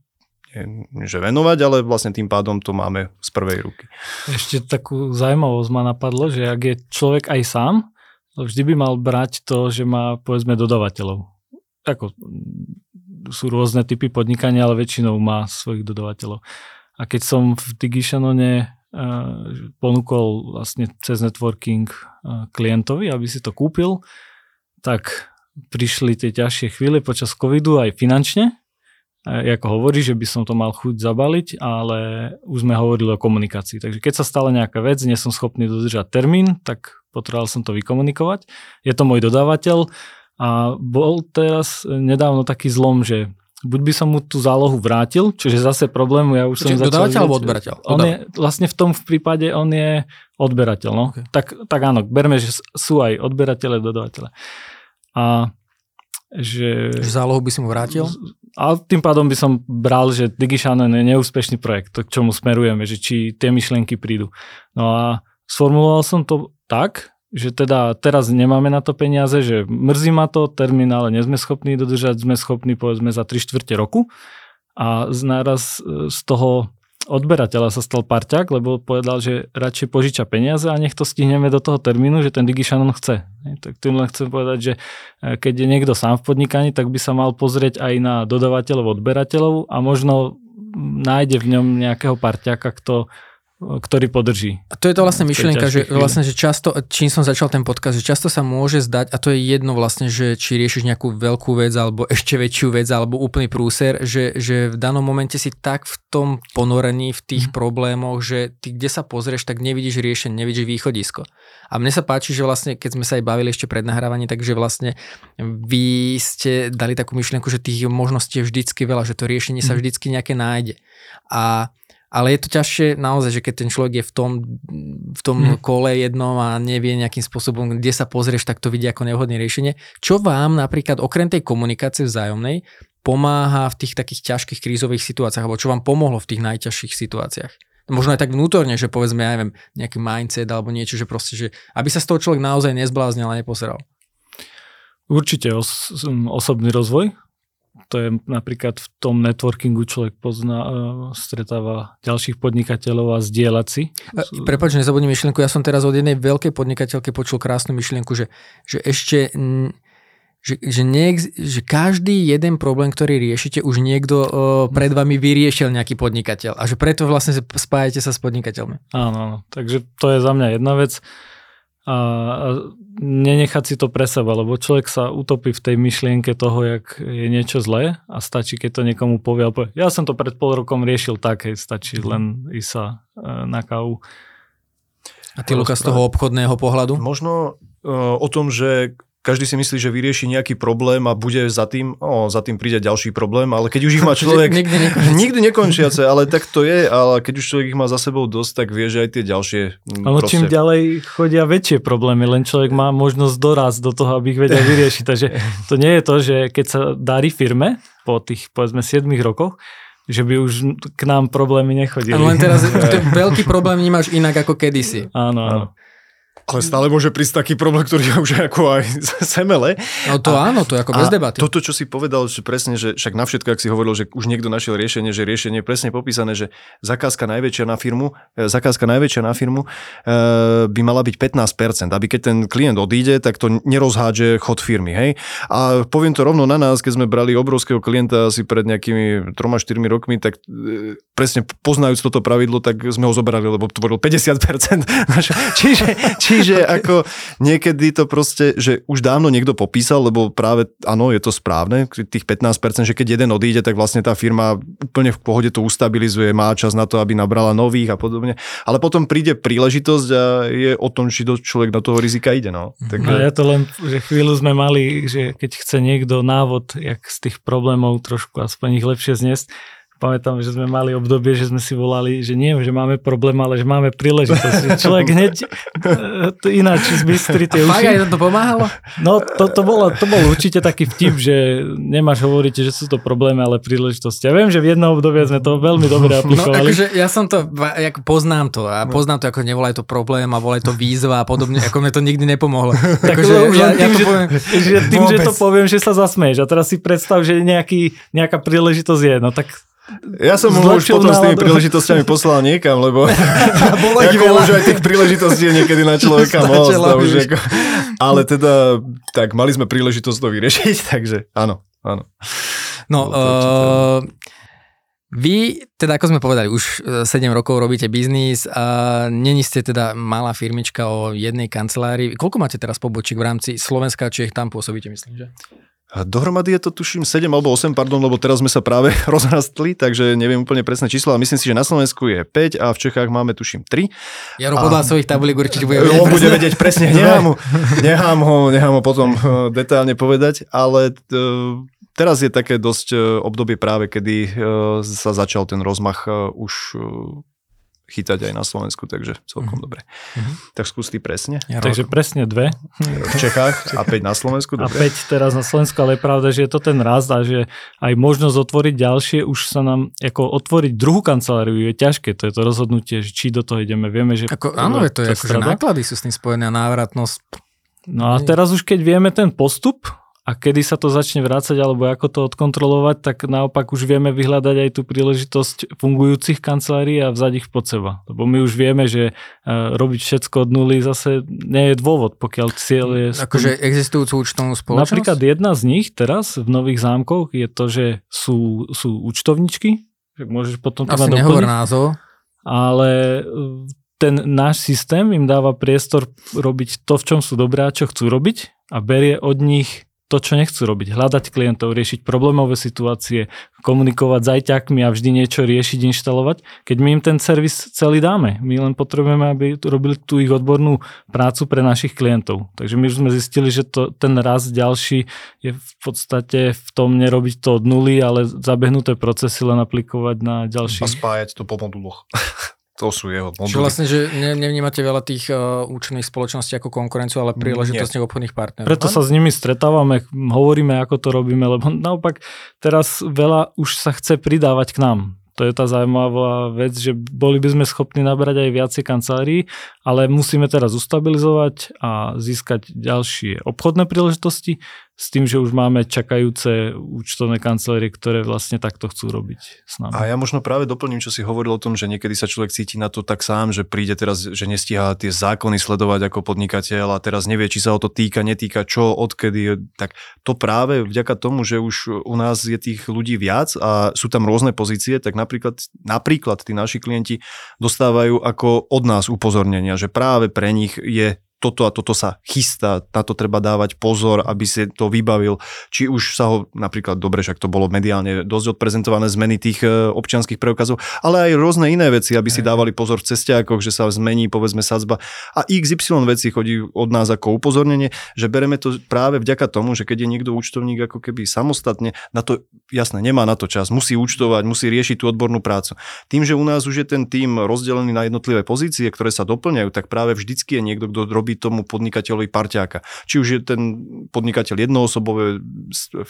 že venovať, ale vlastne tým pádom to máme z prvej ruky. Ešte takú zaujímavosť ma napadlo, že ak je človek aj sám, vždy by mal brať to, že má povedzme dodavateľov. Ako, sú rôzne typy podnikania, ale väčšinou má svojich dodavateľov. A keď som v Digishanone uh, ponúkol vlastne cez networking uh, klientovi, aby si to kúpil, tak prišli tie ťažšie chvíle počas covidu aj finančne, ako hovorí, že by som to mal chuť zabaliť, ale už sme hovorili o komunikácii. Takže keď sa stala nejaká vec, nie som schopný dodržať termín, tak potreboval som to vykomunikovať. Je to môj dodávateľ a bol teraz nedávno taký zlom, že buď by som mu tú zálohu vrátil, čiže zase problému ja už Čiže som dodávateľ alebo odberateľ? On je, vlastne v tom v prípade on je odberateľ, no. Okay. Tak, tak áno, berme, že sú aj odberateľe, dodávateľe. A že... Že zálohu by si mu vrátil? A tým pádom by som bral, že DigiShannon je neúspešný projekt, k čomu smerujeme, že či tie myšlienky prídu. No a sformuloval som to tak, že teda teraz nemáme na to peniaze, že mrzí ma to, termín ale nie sme schopní dodržať, sme schopní povedzme za 3 čtvrte roku a naraz e, z toho odberateľa sa stal parťák, lebo povedal, že radšej požiča peniaze a nech to stihneme do toho termínu, že ten DigiShannon chce. Tak tým len chcem povedať, že e, keď je niekto sám v podnikaní, tak by sa mal pozrieť aj na dodavateľov, odberateľov a možno nájde v ňom nejakého parťáka, kto ktorý podrží. A to je to vlastne myšlienka, že, vlastne, že často, čím som začal ten podcast, že často sa môže zdať, a to je jedno vlastne, že či riešiš nejakú veľkú vec, alebo ešte väčšiu vec, alebo úplný prúser, že, že v danom momente si tak v tom ponorení, v tých mm. problémoch, že ty kde sa pozrieš, tak nevidíš riešenie, nevidíš východisko. A mne sa páči, že vlastne, keď sme sa aj bavili ešte pred nahrávaním, takže vlastne vy ste dali takú myšlienku, že tých možností je vždycky veľa, že to riešenie sa mhm. vždycky nejaké nájde. A ale je to ťažšie naozaj, že keď ten človek je v tom, v tom hmm. kole jednom a nevie nejakým spôsobom, kde sa pozrieš, tak to vidí ako nevhodné riešenie. Čo vám napríklad okrem tej komunikácie vzájomnej pomáha v tých takých ťažkých krízových situáciách, alebo čo vám pomohlo v tých najťažších situáciách? Možno aj tak vnútorne, že povedzme, ja neviem, nejaký mindset alebo niečo, že proste, že aby sa z toho človek naozaj nezbláznil a neposeral. Určite os- osobný rozvoj, to je napríklad v tom networkingu človek pozná, uh, stretáva ďalších podnikateľov a zdieľať si. Prepač, nezabudni myšlienku, ja som teraz od jednej veľkej podnikateľke počul krásnu myšlienku, že, že ešte že, že, nie, že každý jeden problém, ktorý riešite, už niekto uh, pred vami vyriešil nejaký podnikateľ a že preto vlastne spájate sa s podnikateľmi. Áno, áno, takže to je za mňa jedna vec a, nenechať si to pre seba, lebo človek sa utopí v tej myšlienke toho, jak je niečo zlé a stačí, keď to niekomu povie, ja som to pred pol rokom riešil tak, hej, stačí mhm. len ísť sa e, na kávu. A ty, Luka, z toho obchodného pohľadu? Možno uh, o tom, že každý si myslí, že vyrieši nejaký problém a bude za tým, o, za tým príde ďalší problém, ale keď už ich má človek... nikdy, nekončiace. nikdy nekončiace, ale tak to je, ale keď už človek ich má za sebou dosť, tak vie, že aj tie ďalšie... Ale proste... čím ďalej chodia väčšie problémy, len človek má možnosť doraz do toho, aby ich vedel vyriešiť. Takže to nie je to, že keď sa darí firme po tých, povedzme, 7 rokoch, že by už k nám problémy nechodili. Ale len teraz ten veľký problém vnímaš inak ako kedysi. Áno, áno. Ale stále môže prísť taký problém, ktorý je už ako aj semele. No to a, áno, to je ako bez debaty. toto, čo si povedal, že presne, že však na všetko, ak si hovoril, že už niekto našiel riešenie, že riešenie je presne popísané, že zakázka najväčšia na firmu, e, zakázka najväčšia na firmu e, by mala byť 15%, aby keď ten klient odíde, tak to nerozhádže chod firmy. Hej? A poviem to rovno na nás, keď sme brali obrovského klienta asi pred nejakými 3-4 rokmi, tak e, presne poznajúc toto pravidlo, tak sme ho zobrali, lebo to bolo 50%. čiže, čiže Čiže ako niekedy to proste, že už dávno niekto popísal, lebo práve áno, je to správne, tých 15%, že keď jeden odíde, tak vlastne tá firma úplne v pohode to ustabilizuje, má čas na to, aby nabrala nových a podobne. Ale potom príde príležitosť a je o tom, či do človek do toho rizika ide. No. Tak, no ja to len, že chvíľu sme mali, že keď chce niekto návod, jak z tých problémov trošku aspoň ich lepšie zniesť, pamätám, že sme mali obdobie, že sme si volali, že nie, že máme problém, ale že máme príležitosť. Človek hneď e, to ináč zbystri tie uši. aj to pomáhalo? No to, to, bolo, to bol určite taký vtip, že nemáš hovoriť, že sú to problémy, ale príležitosti. Ja viem, že v jednom období sme to veľmi dobre no, aplikovali. No akože ja som to, ako poznám to a no. poznám to, ako nevolaj to problém a volaj to výzva a podobne, ako mne to nikdy nepomohlo. Takže ja, ja, tým, to poviem, že, tým, že to poviem, že sa zasmeješ a teraz si predstav, že nejaký, nejaká príležitosť je, no tak ja som mu už potom s tými príležitostiami poslal niekam, lebo bolo ako už aj tých príležitostí je niekedy na človeka moc. Už ako, ale teda, tak mali sme príležitosť to vyriešiť, takže áno, áno. No, uh, vy, teda ako sme povedali, už 7 e, rokov robíte biznis a není ste teda malá firmička o jednej kancelárii. Koľko máte teraz pobočiek v rámci Slovenska, či ich tam pôsobíte, myslím, že? Dohromady je to tuším 7 alebo 8, pardon, lebo teraz sme sa práve rozrastli, takže neviem úplne presné číslo, ale myslím si, že na Slovensku je 5 a v Čechách máme tuším 3. Jaro podľa svojich tabuliek určite bude vedieť. On bude vedieť presne, nechám ho, nechám ho, nechám ho potom eh, detálne povedať, ale uh, teraz je také dosť obdobie práve, kedy sa začal ten rozmach už chytať aj na Slovensku, takže celkom mm. dobre. Mm-hmm. Tak skús ty presne. Ja takže rok. presne dve. V Čechách a 5 na Slovensku. Dobre. A 5 teraz na Slovensku, ale je pravda, že je to ten rast a že aj možnosť otvoriť ďalšie, už sa nám, ako otvoriť druhú kanceláriu je ťažké, to je to rozhodnutie, že či do toho ideme. Vieme, že... Ako, áno, je to, to je ako, že náklady sú s tým spojené a návratnosť. No a teraz už keď vieme ten postup, a kedy sa to začne vrácať alebo ako to odkontrolovať, tak naopak už vieme vyhľadať aj tú príležitosť fungujúcich kancelárií a vzať ich pod seba. Lebo my už vieme, že uh, robiť všetko od nuly zase nie je dôvod, pokiaľ cieľ je... Akože existujúcu účtovnú spoločnosť? Napríklad jedna z nich teraz v Nových zámkoch je to, že sú, sú účtovničky, môžeš potom to Asi nehovor názov. Ale ten náš systém im dáva priestor robiť to, v čom sú dobré a čo chcú robiť a berie od nich to, čo nechcú robiť. Hľadať klientov, riešiť problémové situácie, komunikovať s ajťakmi a vždy niečo riešiť, inštalovať, keď my im ten servis celý dáme. My len potrebujeme, aby robili tú ich odbornú prácu pre našich klientov. Takže my už sme zistili, že to, ten raz ďalší je v podstate v tom nerobiť to od nuly, ale zabehnuté procesy len aplikovať na ďalší. A spájať to po moduloch. To sú jeho moduly. Čiže vlastne, že ne, nevnímate veľa tých uh, účinných spoločností ako konkurenciu, ale príležitosť obchodných partnerov. Preto sa s nimi stretávame, hovoríme, ako to robíme, lebo naopak teraz veľa už sa chce pridávať k nám. To je tá zaujímavá vec, že boli by sme schopní nabrať aj viacej kancelárií, ale musíme teraz ustabilizovať a získať ďalšie obchodné príležitosti s tým, že už máme čakajúce účtovné kancelárie, ktoré vlastne takto chcú robiť s nami. A ja možno práve doplním, čo si hovoril o tom, že niekedy sa človek cíti na to tak sám, že príde teraz, že nestíha tie zákony sledovať ako podnikateľ a teraz nevie, či sa o to týka, netýka, čo, odkedy. Tak to práve vďaka tomu, že už u nás je tých ľudí viac a sú tam rôzne pozície, tak napríklad, napríklad tí naši klienti dostávajú ako od nás upozornenia, že práve pre nich je toto a toto sa chystá, na to treba dávať pozor, aby si to vybavil. Či už sa ho, napríklad, dobre, však to bolo mediálne dosť odprezentované zmeny tých e, občianských preukazov, ale aj rôzne iné veci, aby si dávali pozor v cestiakoch, že sa zmení, povedzme, sadzba. A XY veci chodí od nás ako upozornenie, že bereme to práve vďaka tomu, že keď je niekto účtovník ako keby samostatne, na to, jasné, nemá na to čas, musí účtovať, musí riešiť tú odbornú prácu. Tým, že u nás už je ten tým rozdelený na jednotlivé pozície, ktoré sa doplňajú, tak práve vždycky je niekto, kto robí robí tomu podnikateľovi parťáka. Či už je ten podnikateľ jednoosobové,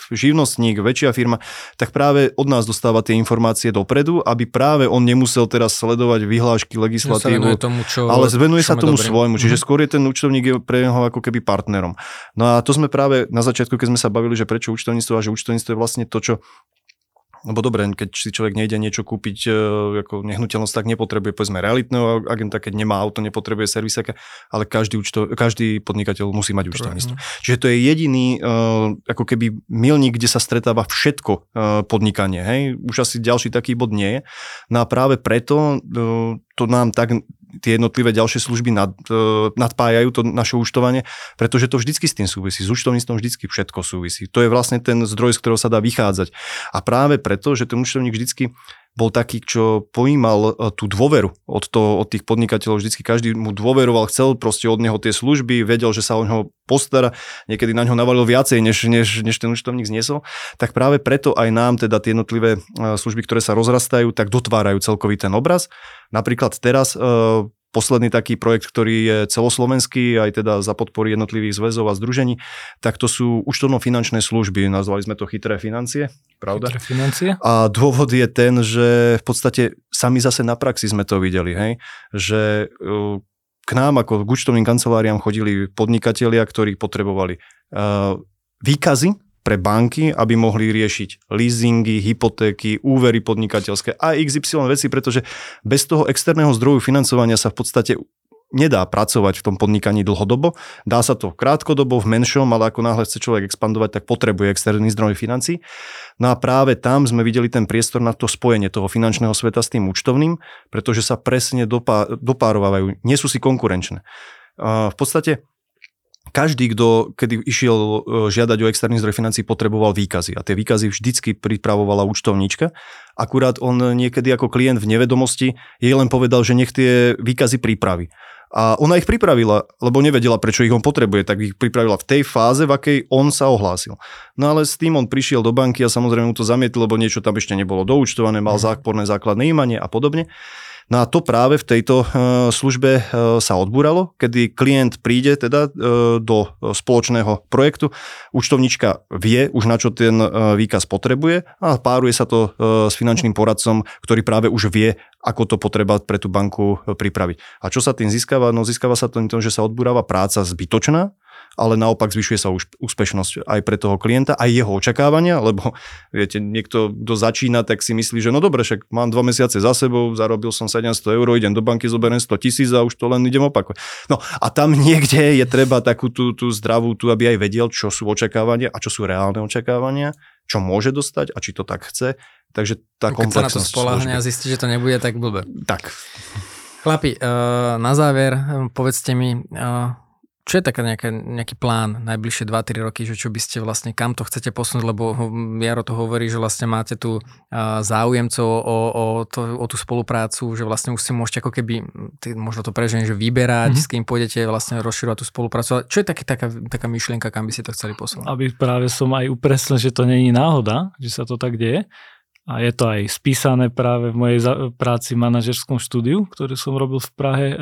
živnostník, väčšia firma, tak práve od nás dostáva tie informácie dopredu, aby práve on nemusel teraz sledovať vyhlášky, legislatívu, tomu, čo, ale venuje sa tomu dobrým. svojmu. Čiže mm-hmm. skôr je ten účtovník je pre neho ako keby partnerom. No a to sme práve na začiatku, keď sme sa bavili, že prečo účtovníctvo a že účtovníctvo je vlastne to, čo lebo dobre, keď si človek nejde niečo kúpiť e, ako nehnuteľnosť, tak nepotrebuje povedzme realitného agenta, keď nemá auto, nepotrebuje servisaka, ale každý, účto, každý podnikateľ musí mať účtovníctvo. Čiže to je jediný uh, ako keby milník, kde sa stretáva všetko uh, podnikanie. Hej? Už asi ďalší taký bod nie je. No a práve preto to nám tak tie jednotlivé ďalšie služby nad, e, nadpájajú to naše účtovanie, pretože to vždycky s tým súvisí. S účtovníctvom vždycky všetko súvisí. To je vlastne ten zdroj, z ktorého sa dá vychádzať. A práve preto, že ten účtovník vždycky bol taký, čo pojímal e, tú dôveru od, to, od tých podnikateľov. Vždycky každý mu dôveroval, chcel proste od neho tie služby, vedel, že sa o neho postará, niekedy na ňo navalil viacej, než, než, než ten účtovník zniesol. Tak práve preto aj nám teda tie jednotlivé e, služby, ktoré sa rozrastajú, tak dotvárajú celkový ten obraz. Napríklad teraz e, posledný taký projekt, ktorý je celoslovenský, aj teda za podpory jednotlivých zväzov a združení, tak to sú účtovno-finančné služby. Nazvali sme to chytré financie, pravda? Chytré financie. A dôvod je ten, že v podstate sami zase na praxi sme to videli, hej? že e, k nám ako k účtovným kanceláriám chodili podnikatelia, ktorí potrebovali uh, výkazy pre banky, aby mohli riešiť leasingy, hypotéky, úvery podnikateľské a XY veci, pretože bez toho externého zdroju financovania sa v podstate nedá pracovať v tom podnikaní dlhodobo. Dá sa to krátkodobo, v menšom, ale ako náhle chce človek expandovať, tak potrebuje externý zdroj financí. No a práve tam sme videli ten priestor na to spojenie toho finančného sveta s tým účtovným, pretože sa presne dopá- dopárovajú, nie sú si konkurenčné. V podstate každý, kto kedy išiel e, žiadať o externý zdroj financí, potreboval výkazy. A tie výkazy vždycky pripravovala účtovníčka. Akurát on niekedy ako klient v nevedomosti jej len povedal, že nech tie výkazy pripraví. A ona ich pripravila, lebo nevedela, prečo ich on potrebuje, tak ich pripravila v tej fáze, v akej on sa ohlásil. No ale s tým on prišiel do banky a samozrejme mu to zamietl, lebo niečo tam ešte nebolo doučtované, mal mhm. záporné základné imanie a podobne. No a to práve v tejto eh, službe eh, sa odbúralo, kedy klient príde teda eh, do spoločného projektu, účtovnička vie už na čo ten výkaz potrebuje a páruje sa to s finančným poradcom, ktorý práve už vie, ako to potreba pre tú banku pripraviť. A čo sa tým získava? No získava sa tým, že sa odbúrava práca zbytočná, ale naopak zvyšuje sa už úspešnosť aj pre toho klienta, aj jeho očakávania, lebo viete, niekto, kto začína, tak si myslí, že no dobre, však mám dva mesiace za sebou, zarobil som 700 eur, idem do banky, zoberiem 100 tisíc a už to len idem opakovať. No a tam niekde je treba takú tú, tú zdravú, tú, aby aj vedel, čo sú očakávania a čo sú reálne očakávania, čo môže dostať a či to tak chce. Takže tá Keď sa na to spolahne a zistí, že to nebude tak blbé. Tak. Chlapi, uh, na záver povedzte mi, uh, čo je taká nejaká, nejaký plán najbližšie 2-3 roky, že čo by ste vlastne, kam to chcete posunúť, lebo Jaro to hovorí, že vlastne máte tu záujemcov o, o, to, o tú spoluprácu, že vlastne už si môžete ako keby, ty, možno to preženie, že vyberať, mm-hmm. s kým pôjdete vlastne rozširovať tú spoluprácu. Čo je taký, taká, taká myšlienka, kam by ste to chceli posunúť? Aby práve som aj upresnil, že to není náhoda, že sa to tak deje. A je to aj spísané práve v mojej práci v manažerskom štúdiu, ktorý som robil v Prahe e,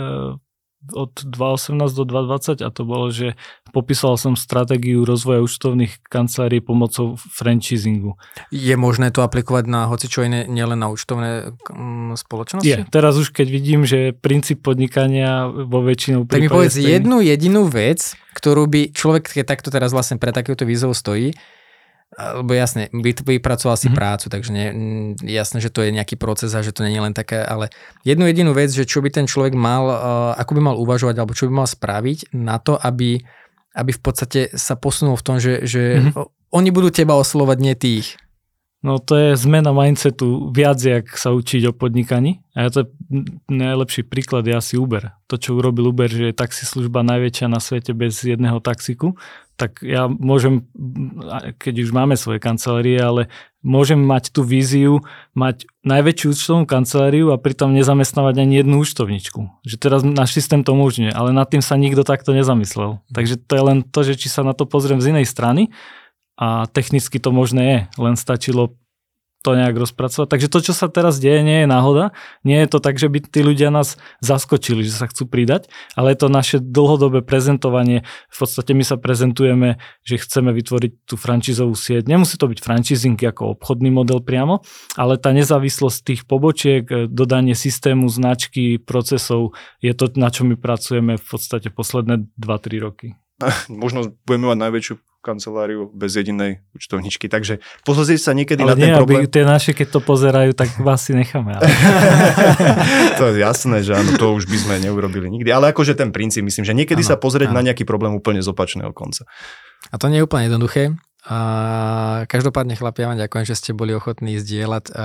od 2018 do 2020 a to bolo, že popísal som stratégiu rozvoja účtovných kancelárií pomocou franchisingu. Je možné to aplikovať na hoci čo iné, nielen na účtovné mm, spoločnosti? Je. Teraz už keď vidím, že princíp podnikania vo väčšinou Tak mi povedz jednu jedinú vec, ktorú by človek, keď takto teraz vlastne pre takéto výzov stojí, lebo jasne, vypracoval si mm-hmm. prácu, takže nie, jasné, že to je nejaký proces a že to nie je len také, ale jednu jedinú vec, že čo by ten človek mal, uh, ako by mal uvažovať, alebo čo by mal spraviť na to, aby, aby v podstate sa posunul v tom, že, že mm-hmm. oni budú teba oslovať, nie tých. No to je zmena mindsetu viac, jak sa učiť o podnikaní. A to je najlepší príklad je asi Uber. To, čo urobil Uber, že je taxislužba najväčšia na svete bez jedného taxiku, tak ja môžem, keď už máme svoje kancelárie, ale môžem mať tú víziu, mať najväčšiu účtovnú kanceláriu a pritom nezamestnávať ani jednu účtovničku. Že teraz náš systém to umožňuje, ale nad tým sa nikto takto nezamyslel. Takže to je len to, že či sa na to pozriem z inej strany a technicky to možné je, len stačilo to nejak rozpracovať. Takže to, čo sa teraz deje, nie je náhoda. Nie je to tak, že by tí ľudia nás zaskočili, že sa chcú pridať, ale je to naše dlhodobé prezentovanie. V podstate my sa prezentujeme, že chceme vytvoriť tú francízovú sieť. Nemusí to byť franchising ako obchodný model priamo, ale tá nezávislosť tých pobočiek, dodanie systému, značky, procesov je to, na čo my pracujeme v podstate posledné 2-3 roky. Možno budeme mať najväčšiu kanceláriu bez jedinej účtovničky. Takže pozrieť sa niekedy ale na nie, ten problém. tie naše, keď to pozerajú, tak vás si necháme. Ale... to je jasné, že áno, to už by sme neurobili nikdy. Ale akože ten princíp, myslím, že niekedy ano, sa pozrieť ano. na nejaký problém úplne z opačného konca. A to nie je úplne jednoduché. A každopádne chlapi, ja vám ďakujem, že ste boli ochotní zdieľať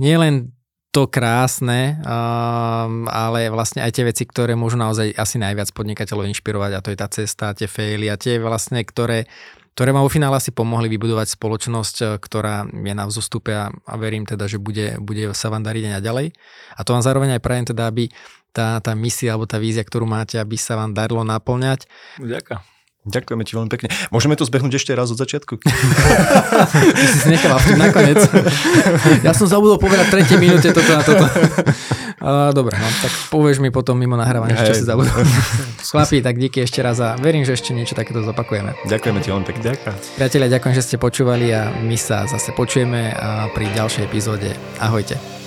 nie len to krásne, um, ale vlastne aj tie veci, ktoré môžu naozaj asi najviac podnikateľov inšpirovať a to je tá cesta, tie faily a tie vlastne, ktoré, ktoré vám vo finále asi pomohli vybudovať spoločnosť, eh, ktorá je na vzostupe a, a verím teda, že bude, bude sa vám dariť aj naďalej. A to vám zároveň aj prajem teda, aby tá, tá misia alebo tá vízia, ktorú máte, aby sa vám darilo naplňať. Ďakujem. Ďakujeme ti veľmi pekne. Môžeme to zbehnúť ešte raz od začiatku? Ty si nechala v nakoniec. Ja som zabudol povedať v tretej minúte toto na toto. Uh, dobre, no, tak povieš mi potom mimo nahrávania, čo si zabudol. Chlapi, tak díky ešte raz a verím, že ešte niečo takéto zopakujeme. Ďakujeme ti veľmi pekne. Ďakujem. Priatelia, ďakujem, že ste počúvali a my sa zase počujeme pri ďalšej epizóde. Ahojte.